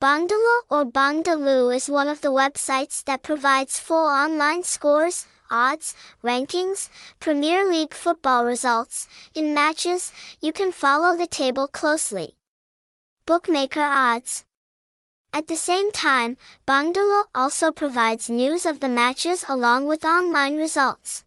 Bongdalu or Bongdalu is one of the websites that provides full online scores, odds, rankings, Premier League football results. In matches, you can follow the table closely. Bookmaker odds. At the same time, Bongdalu also provides news of the matches along with online results.